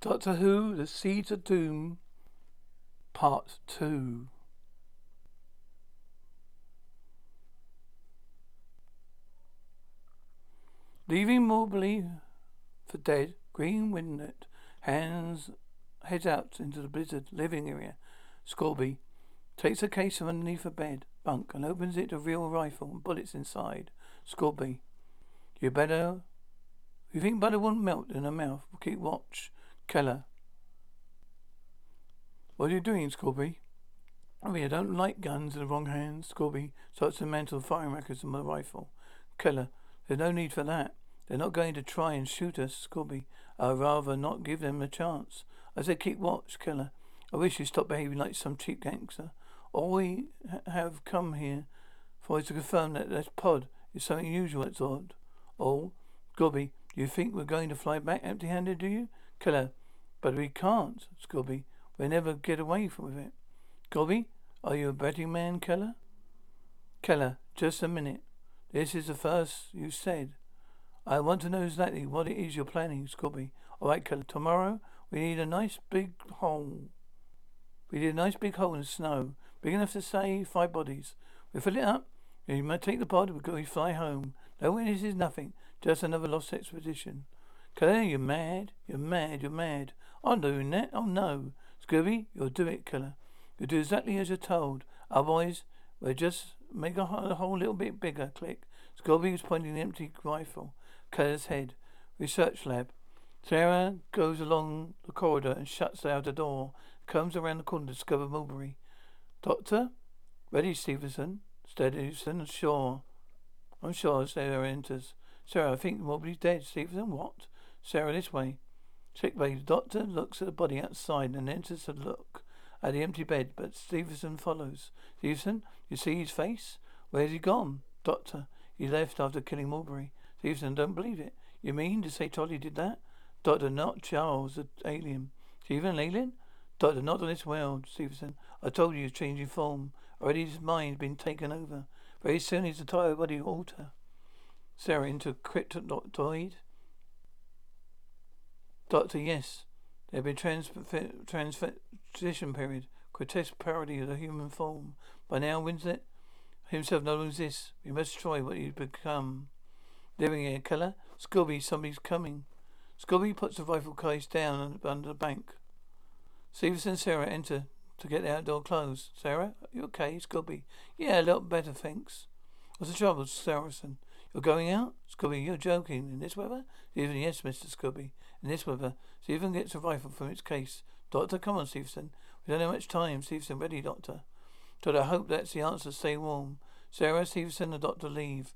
Doctor Who, The Seeds of Doom, Part 2. Leaving Moberly for dead, Green Winlett hands heads out into the blizzard living area. Scorby takes a case from underneath a bed bunk and opens it to reveal a rifle and bullets inside. Scorby, you better. You think butter won't melt in her mouth? Keep watch. Keller. What are you doing, Scorby? I oh, mean, I don't like guns in the wrong hands. Scorby starts to mantle firing records on my rifle. Keller. There's no need for that. They're not going to try and shoot us, Scorby. I'd rather not give them a chance. I said keep watch, Keller. I wish you'd stop behaving like some cheap gangster. All we ha- have come here for is to confirm that this pod is something unusual. It's odd. Oh, Scorby, you think we're going to fly back empty-handed, do you? Keller, but we can't, Scorby. We'll never get away from it. Scorby, are you a betting man, Keller? Keller, just a minute. This is the first you said. I want to know exactly what it is you're planning, Scorby. All right, Keller. Tomorrow we need a nice big hole. We need a nice big hole in the snow, big enough to save five bodies. We fill it up. You might take the pod. We go fly home. No witnesses, nothing. Just another lost expedition. Keller, you're mad. You're mad. You're mad. I'm doing that. Oh no, Scorby, you'll do it, killer. You'll do exactly as you're told. Otherwise, we'll just make a hole a little bit bigger. Click. Scorby was pointing the empty rifle. Keller's head. Research lab. Sarah goes along the corridor and shuts out the door. Comes around the corner to discover Moberly. Doctor? Ready, Stevenson? Stevenson, sure. I'm sure Sarah enters. Sarah, I think Moberly's dead. Stevenson, what? Sarah, this way. Sick bay. The doctor looks at the body outside and enters to look at the empty bed, but Stevenson follows. Stevenson, you see his face? Where's he gone? Doctor, he left after killing Moberly. Stevenson, don't believe it. You mean to say Tolly did that? Doctor, not Charles, the alien. Stephen, alien? Doctor, not on this world, Stevenson. I told you he's changing form. Already his mind's been taken over. Very soon his entire body will alter. Sarah, into Krynoid? Doctor, yes. There have been trans transition period. Grotesque parody of the human form. By now, Winlett himself no longer exists. We must destroy what he's become. Living here, Keller. Scorby, somebody's coming. Scorby puts the rifle case down under the bank. Stevenson and Sarah enter to get the outdoor clothes. Sarah, you okay? Scorby. Yeah, a lot better, thanks. What's the trouble, Saracen? You're going out? Scorby, you're joking. In this weather? Stephen, yes, Mr. Scorby. In this weather. Stephen gets a rifle from its case. Doctor, come on, Stevenson. We don't have much time. Stevenson, ready, Doctor. Doctor, I hope that's the answer. Stay warm. Sarah, Stevenson, the doctor leave.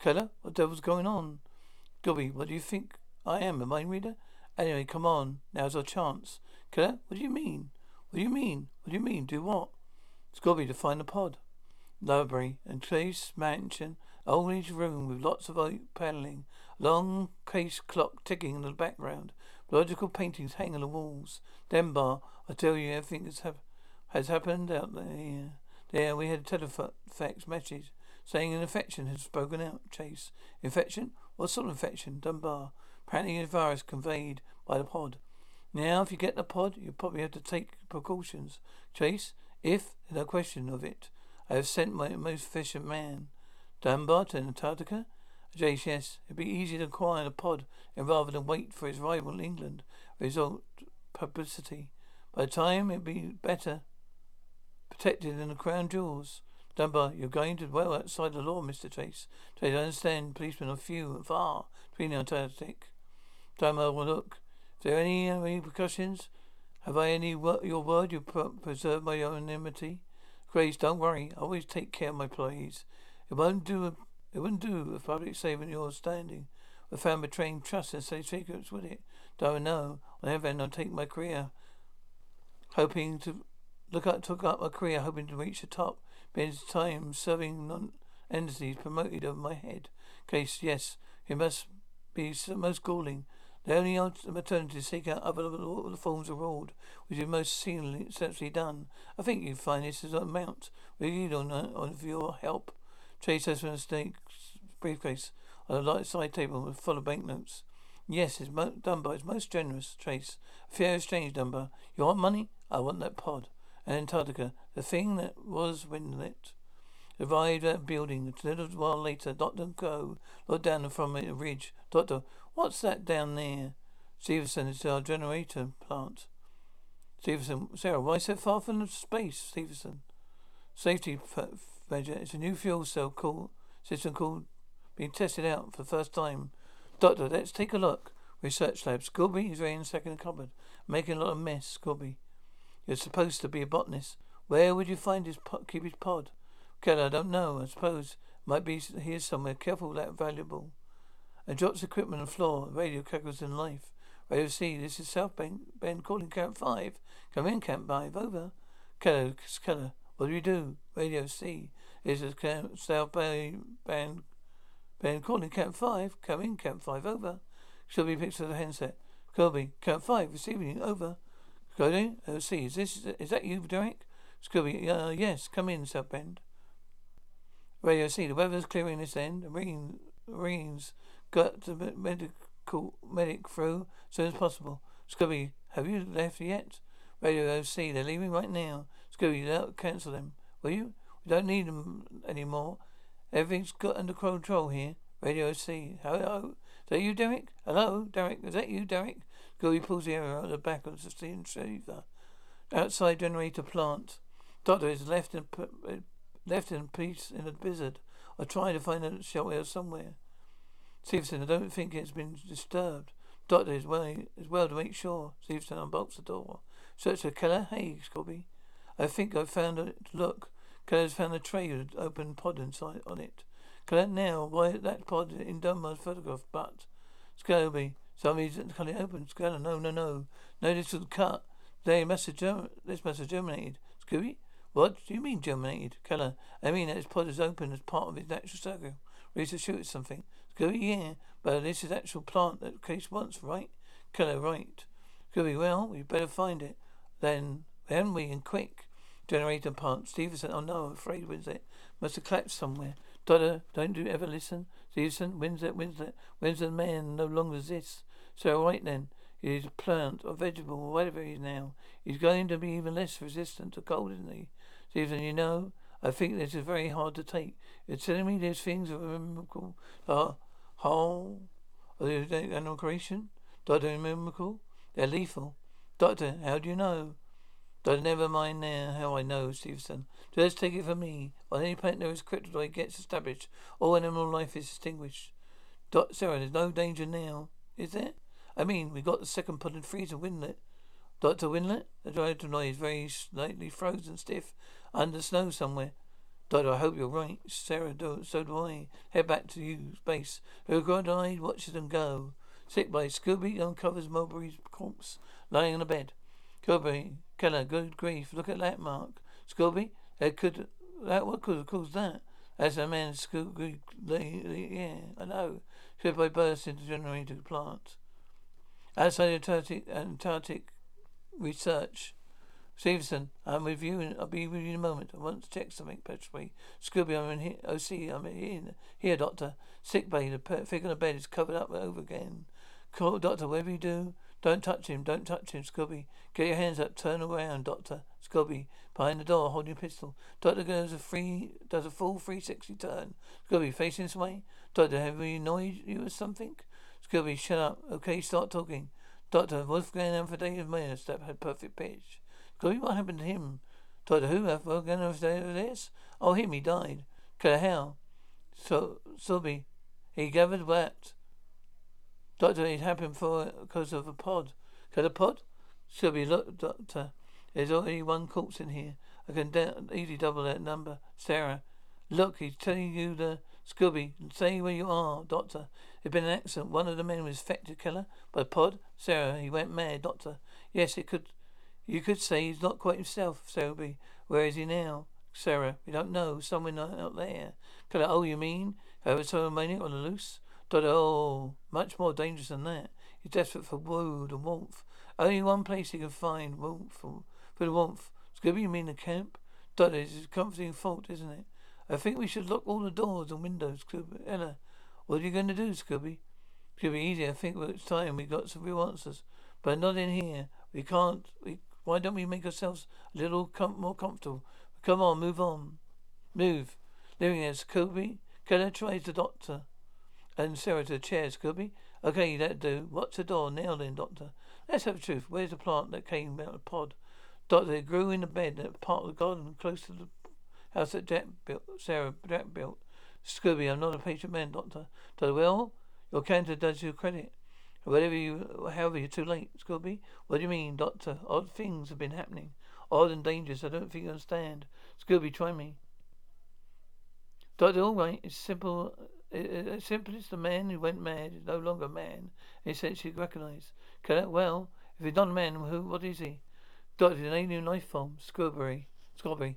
Keller, what the devil's going on? Gubby, what do you think I am, a mind reader? Anyway, come on. Now's our chance. Keller, what do you mean? What do you mean? What do you mean? Do what? Scorby to find the pod. Library and Chase Mansion. Old room with lots of oak paneling. Long case clock ticking in the background. Logical paintings hang on the walls. Dunbar, I tell you, everything has, hap- has happened out there. There, we had a telefax message saying an infection had spoken out. Chase. Infection? What sort of infection? Dunbar. Apparently a virus conveyed by the pod. Now, if you get the pod, you probably have to take precautions. Chase, if, no question of it, I have sent my most efficient man. Dunbar to Antarctica? Yes. It'd be easier to acquire the pod and rather than wait for its rival in England. Result publicity. By the time it'd be better protected than the crown jewels. Dunbar, you're going to well outside the law, Mr. Chase. Chase, I understand policemen are few and far between the Antarctic. Dunbar will look. Is there any, uh, repercussions? Have I any your word you preserve my anonymity? Grace, don't worry. I always take care of my employees. It won't do. It wouldn't do if public saving your standing. We found betraying trust and say secrets, would it? Don't know. On the other hand, I'll take my career, hoping to look up, took up my career, hoping to reach the top. Been time serving non entities promoted over my head. Case, yes, it must be the most galling. The only alternative is to seek out other forms of reward, which is most sensibly done. I think you find this is a amount. We need on, uh, on your help. Chase has a mistake briefcase on a light side table with full of banknotes. Yes, it's mo- done by its most generous trace. Fair exchange by. You want money? I want that pod. And Antarctica, the thing that was Winlett. Arrived at a building. A little while later, Dr. Go looked down from a ridge. Doctor, what's that down there? Stevenson, it's our generator plant. Stevenson, Sarah, why so far from space, Stevenson? Safety measure. It's a new fuel cell called, system called being tested out for the first time. Doctor, let's take a look. Research lab. Scorby is in second cupboard. Making a lot of mess, Scorby. You're supposed to be a botanist. Where would you find his keep his pod? Keller, I don't know. I suppose might be here somewhere. Careful that valuable. And drops equipment on the floor. Radio crackles in life. Radio C, this is South Bend, Bend calling Camp 5. Come in, Camp 5. Over. Keller, Keller, what do you do? Radio C, this is Camp South Bay Bend, Bend calling Camp 5. Come in, Camp 5. Over. Shelby picks up the handset. Kirby, Camp 5, receiving. Over. Cody, uh, see, is this, is that you, Derek? Scorby, uh, yes, come in, South Bend. Radio C, the weather's clearing this end. The rain, rains got the medical medic through as soon as possible. Scorby, have you left yet? Radio OC, they're leaving right now. Scorby, cancel them, will you? We don't need them anymore. Everything's got under control here. Radio C. hello? Is that you, Derek? Hello, Derek? Is that you, Derek? Scorby pulls the arrow out of the back of the steam receiver. Outside generator plant. Doctor is left in eh, left in peace in a blizzard. I tried to find a shelter somewhere. Stevenson, I don't think it's been disturbed. Doctor is well, is well to make sure. Stevenson unbolts the door. Search for Keller. Hey, Scorby. I think I've found it. Look. Keller's found a tray with open pod inside on it. Keller, now, why that pod in Dunbar's photograph? But, Scorby, somebody's cut it open. Keller, no, no, no. No, this was cut. They must have germ- this must have germinated. Scorby? What do you mean germinated? Keller, I mean that his pod is open as part of his natural circle. Ready to shoot at something. Scorby, yeah, but this is actual plant that case wants, right? Keller, right. Scorby, well, we better find it. Then, then we, and quick. Generator plant. Stevenson, oh no, I'm afraid Winlett must have collapsed somewhere. Dodder, don't you ever listen? Stevenson, Winlett, Winlett, Winlett man no longer exists. So, right then. He's a plant or vegetable or whatever he is now. He's going to be even less resistant to cold, isn't he? Stephen, you know, I think this is very hard to take. You're telling me these things are miracle, are whole, animal creation? Doctor, miracle? They're lethal. Doctor, how do you know? Doctor, never mind now how I know, Stevenson. Just take it from me. On any planet there is Krynoid gets established, all animal life is extinguished. Doctor, Sarah, there's no danger now, is there? I mean, we got the second in freezer Winlett. Dr. Winlett? The driver is very slightly frozen stiff under snow somewhere. Doctor, I hope you're right. Sarah, do, so do I. Head back to you, space. Who died, watches them go. Sick by Scorby uncovers Moberly's corpse lying on the bed. Scorby, Keller, good grief, look at that mark. Scorby, that could, that, what could have caused that? That's a man, Scorby, yeah, I know. Scorby burst into generator plant. Outside Antarctic, Antarctic research. Stevenson, I'm with you and I'll be with you in a moment. I want to check something, Petrie. Scorby, I'm in here. Oh, see, I'm in here. Here, Doctor. Sick bay. The figure on the bed is covered up over again. Call, Doctor, whatever you do, don't touch him. Don't touch him, Scorby. Get your hands up. Turn around, Doctor. Scorby, behind the door, holding a pistol. Doctor goes a free, does a full 360 turn. Scorby, facing this way. Doctor, have we annoyed you or something? Scorby, shut up. Okay, start talking. Doctor, Wolfgang Amadeus step had perfect pitch. Scorby, what happened to him? Doctor, who? Wolfgang Amadeus? Oh, him, he died. Okay, how? So, Scorby, he gathered what? Doctor, it happened for because of a pod. Got a pod? Scorby, look, Doctor, there's only one corpse in here. I can easily double that number. Sarah, look, he's telling you the Scorby, say where you are, Doctor. It's been an accident. One of the men was infected, killer, by pod. Sarah, he went mad, Doctor. Yes, it could. You could say he's not quite himself, Selby. Where is he now? Sarah, we don't know. Somewhere out there. Killer, oh, you mean? Have a maniac on the loose? Doctor, oh, much more dangerous than that. He's desperate for food and warmth. Only one place he can find warmth for, for the warmth. Scorby, you mean the camp? Doctor, it's a comforting fault, isn't it? I think we should lock all the doors and windows, Scorby. Ella, what are you going to do, Scorby? Could be easier. I think it's time we got some real answers. But not in here. We can't. We, why don't we make ourselves a little com- more comfortable? Come on, move on. Move. Living as Kobe. Keller tries the doctor. And Sarah to the chairs, Kobe. Okay, that do. What's the door? Now then, doctor. Let's have the truth. Where's the plant that came out of the pod? Doctor, it grew in the bed at part of the garden close to the house that Jack built. Sarah Jack built. Scorby, I'm not a patient man, doctor. Doctor, well, your cancer does you credit. Whatever you, however, you're too late, Scorby. What do you mean, Doctor? Odd things have been happening. Odd and dangerous. I don't think you understand. Scorby, try me. Doctor, all right. It's simple. It's simple as the man who went mad is no longer a recognized. Can it? Well, if he's not a man, who? What is he? Doctor, an alien life form. Scorby. Scorby.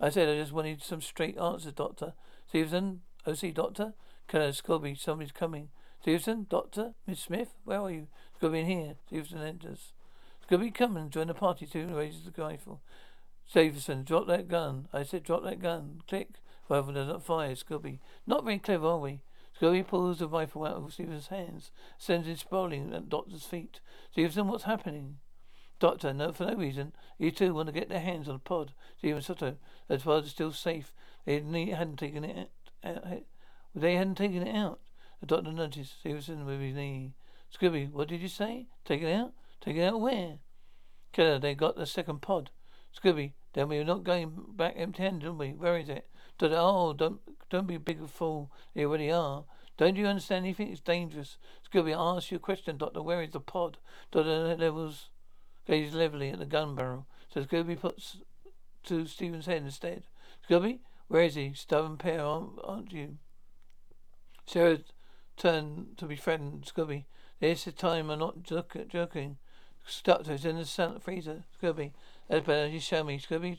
I said I just wanted some straight answers, Doctor. Stevenson, OC, Doctor. Colonel Scorby, somebody's coming. Stevenson, Doctor, Miss Smith, where are you? Scorby in here. Stevenson enters. Scorby, come and join the party too. Raises the rifle. Stevenson, drop that gun. I said drop that gun. Click. Rifle does not fire. Scorby, not very clever, are we? Scorby pulls the rifle out of Stevenson's hands, sends it sprawling at Doctor's feet. Stevenson, what's happening? Doctor, no, for no reason. You two want to get their hands on the pod. Steven Soto, the pod is still safe. They hadn't taken it out. They hadn't taken it out. The doctor noticed Stevenson with his knee. Scorby, what did you say? Take it out? Take it out where? Killer, they got the second pod. Scorby, then we're not going back empty-handed, are we? Where is it? Doctor, oh, don't don't be a big fool. You already are. Don't you understand anything? It's dangerous. Scorby, I ask you a question, Doctor. Where is the pod? Doctor levels gazes levelly at the gun barrel. So Scorby puts to Stephen's head instead. Scorby, where is he? Stubborn pair, aren't, aren't you? Sarah turned to be frightened. Scorby, this is time I'm not joking. Doctor, it's in the centre freezer. Scorby, that's better. You show me. Scorby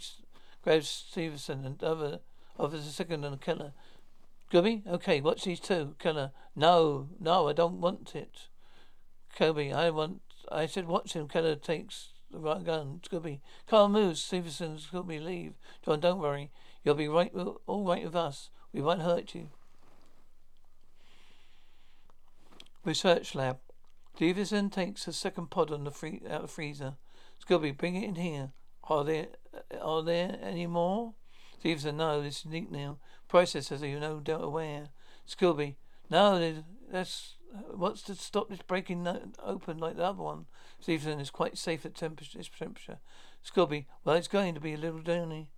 grabs Stevenson and other a second and a killer. Scorby, okay, watch these two. Killer, no, no, I don't want it. Kobe, I want. I said, watch him. Keller takes the right gun. Scorby, Carl moves. Stevenson, Scorby, leave. John, don't worry. You'll be right, all right with us. We won't hurt you. Research lab. Stevenson takes a second pod on the free, out of the freezer. Scorby, bring it in here. Are there are there any more? Stevenson, no, this is neat now. Processors are you no doubt aware. Scorby, no, that's what's to stop this breaking open like the other one. Stevenson is quite safe at temperature. This temperature. Scorby, well, it's going to be a little journey.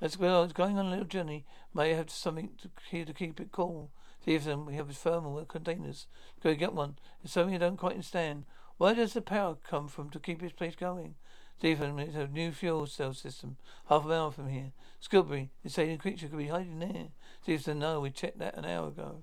As well, it's going on a little journey. May have something to, here to keep it cool. Stevenson, we have a thermal containers. Go get one. It's something I don't quite understand. Where does the power come from to keep this place going? Stephen, it's a new fuel cell system, half a mile from here. Scorby, this alien creature could be hiding there. Stevenson, no, we checked that an hour ago.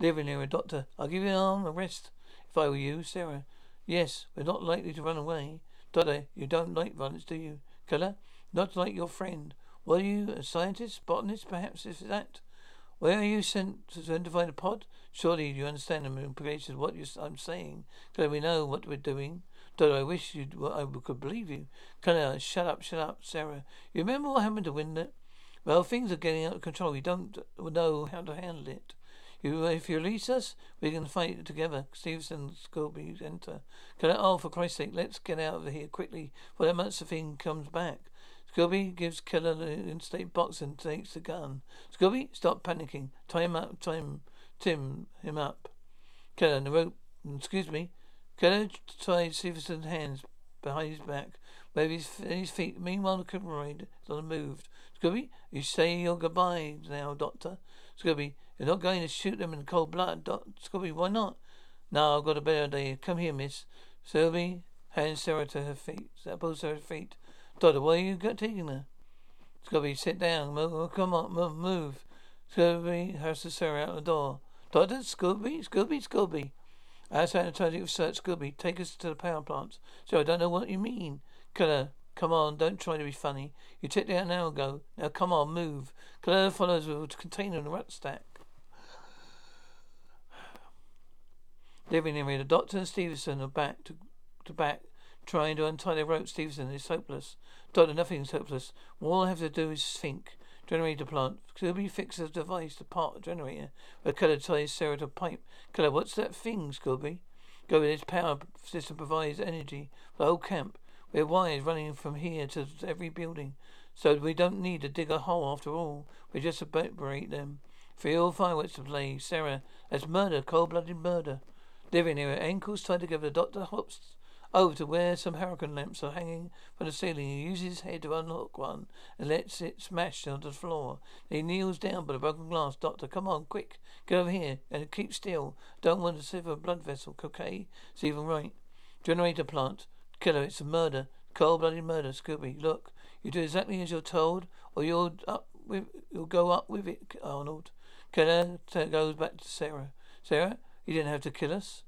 Living here, doctor. I'll give you an arm, a rest. If I were you, Sarah. Yes, we're not likely to run away. Doctor, you don't like violence, do you? Killer? Not like your friend. Were you a scientist, botanist, perhaps, is that? Where are you sent to identify the pod? Surely you understand the implications of what I'm saying. Because we know what we're doing. Though I wish you well, I could believe you. Colonel, shut up, shut up, Sarah. You remember what happened to Winnet? Well, things are getting out of control. We don't know how to handle it. You, if you release us, we can fight together. Stevenson, Scorby, enter. Colonel, oh, for Christ's sake, let's get out of here quickly before that monster thing comes back. Scorby gives Keller the instate box and takes the gun. Scorby, stop panicking. Tie him up. Time, Tim him up. Keller, the rope. Excuse me. Keller ties Stevenson's hands behind his back, where his, his feet. Meanwhile, the criminal is move. Scorby, you say your goodbye now, Doctor. Scorby, you're not going to shoot them in cold blood, Doc. Scorby, why not? No, I've got a better idea. Come here, miss. Scorby hands Sarah to her feet. Pulls her feet. Doctor, where are you taking her? Scorby, sit down. Move, oh, come on, move. move. Scorby hurries Sarah out the door. Doctor, Scorby, Scorby, Scorby. Outside trying to search Scorby, take us to the power plant. So I don't know what you mean. Killer, come on, don't try to be funny. You took that an hour ago. Now come on, move. Killer follows with a container and a rat stack. Living area, the doctor and Stevenson are back to, to back Trying to untie the rope, Stevenson is hopeless. Doctor, nothing is hopeless. All I have to do is think. Generator plant. Scorby fixes a device to part generator. Where Keller ties Sarah to pipe. Keller, what's that thing, Scorby? Go with its power system provides energy for the whole camp. We have wires running from here to every building. So we don't need to dig a hole after all. We just evaporate them. Feel fireworks to play. Sarah, that's murder, cold blooded murder. Living here, ankles tied together, Doctor hops over to where some hurricane lamps are hanging from the ceiling. He uses his head to unhook one and lets it smash onto the floor. He kneels down by the broken glass. Doctor, come on, quick, get over here and keep still. Don't want to sever a blood vessel, okay? It's even right. Generator plant. Killer, it's a murder. Cold blooded murder, Scorby. Look, you do exactly as you're told, or you'll up with you'll go up with it, Arnold. Killer goes back to Sarah. Sarah, you didn't have to kill us.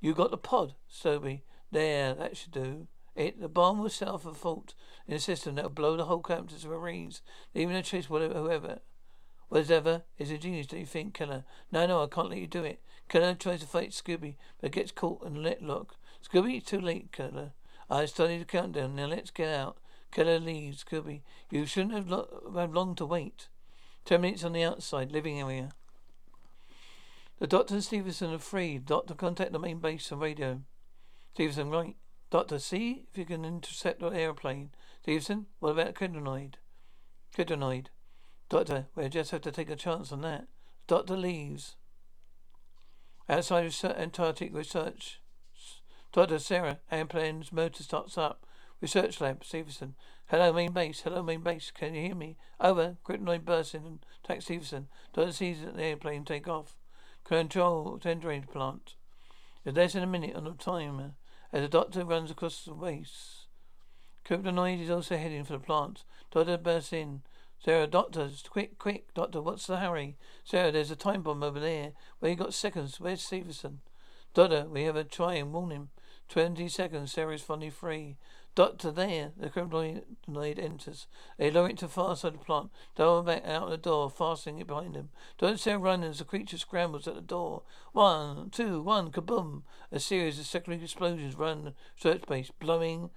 You got the pod, Scorby. There, that should do. It the bomb was set off a fault in a system that would blow the whole camp to smithereens, leaving a trace whatever whoever whatever is a genius, do you think, Killer? No, no, I can't let you do it. Killer tries to fight Scorby, but gets caught and let look. Scorby, it's too late, Killer. I started the countdown. Now let's get out. Killer leaves. Scorby, you shouldn't have, lo- have long to wait. Ten minutes on the outside living area. The Doctor and Stevenson are free. Doctor, contact the main base on radio. Stevenson, right. Doctor, see if you can intercept the airplane. Stevenson, what about Krynoid? Krynoid. Doctor, we just have to take a chance on that. Doctor leaves. Outside of Antarctic research. Doctor, Sarah, airplane's motor starts up. Research lab, Stevenson. Hello, main base. Hello, main base. Can you hear me? Over. Krynoid bursts in and Stevenson. Doctor sees the airplane take off. Control tendering plant. It's less than a minute on the timer. As the doctor runs across the base, Krynoid is also heading for the plant. Doctor bursts in. Sarah, doctor, quick, quick, doctor, what's the hurry? Sarah, there's a time bomb over there. Where you got seconds? Where's Stevenson? Doctor, we have a try and warn him. Twenty seconds, Sarah's finally free. Doctor, there, the Krynoid enters. They lower it to far side of the plant, double back out of the door, fastening it behind them. Don't Sarah run as the creature scrambles at the door. One, two, one, kaboom! A series of secondary explosions run the search base, blowing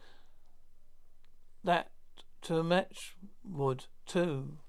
that to match wood, too.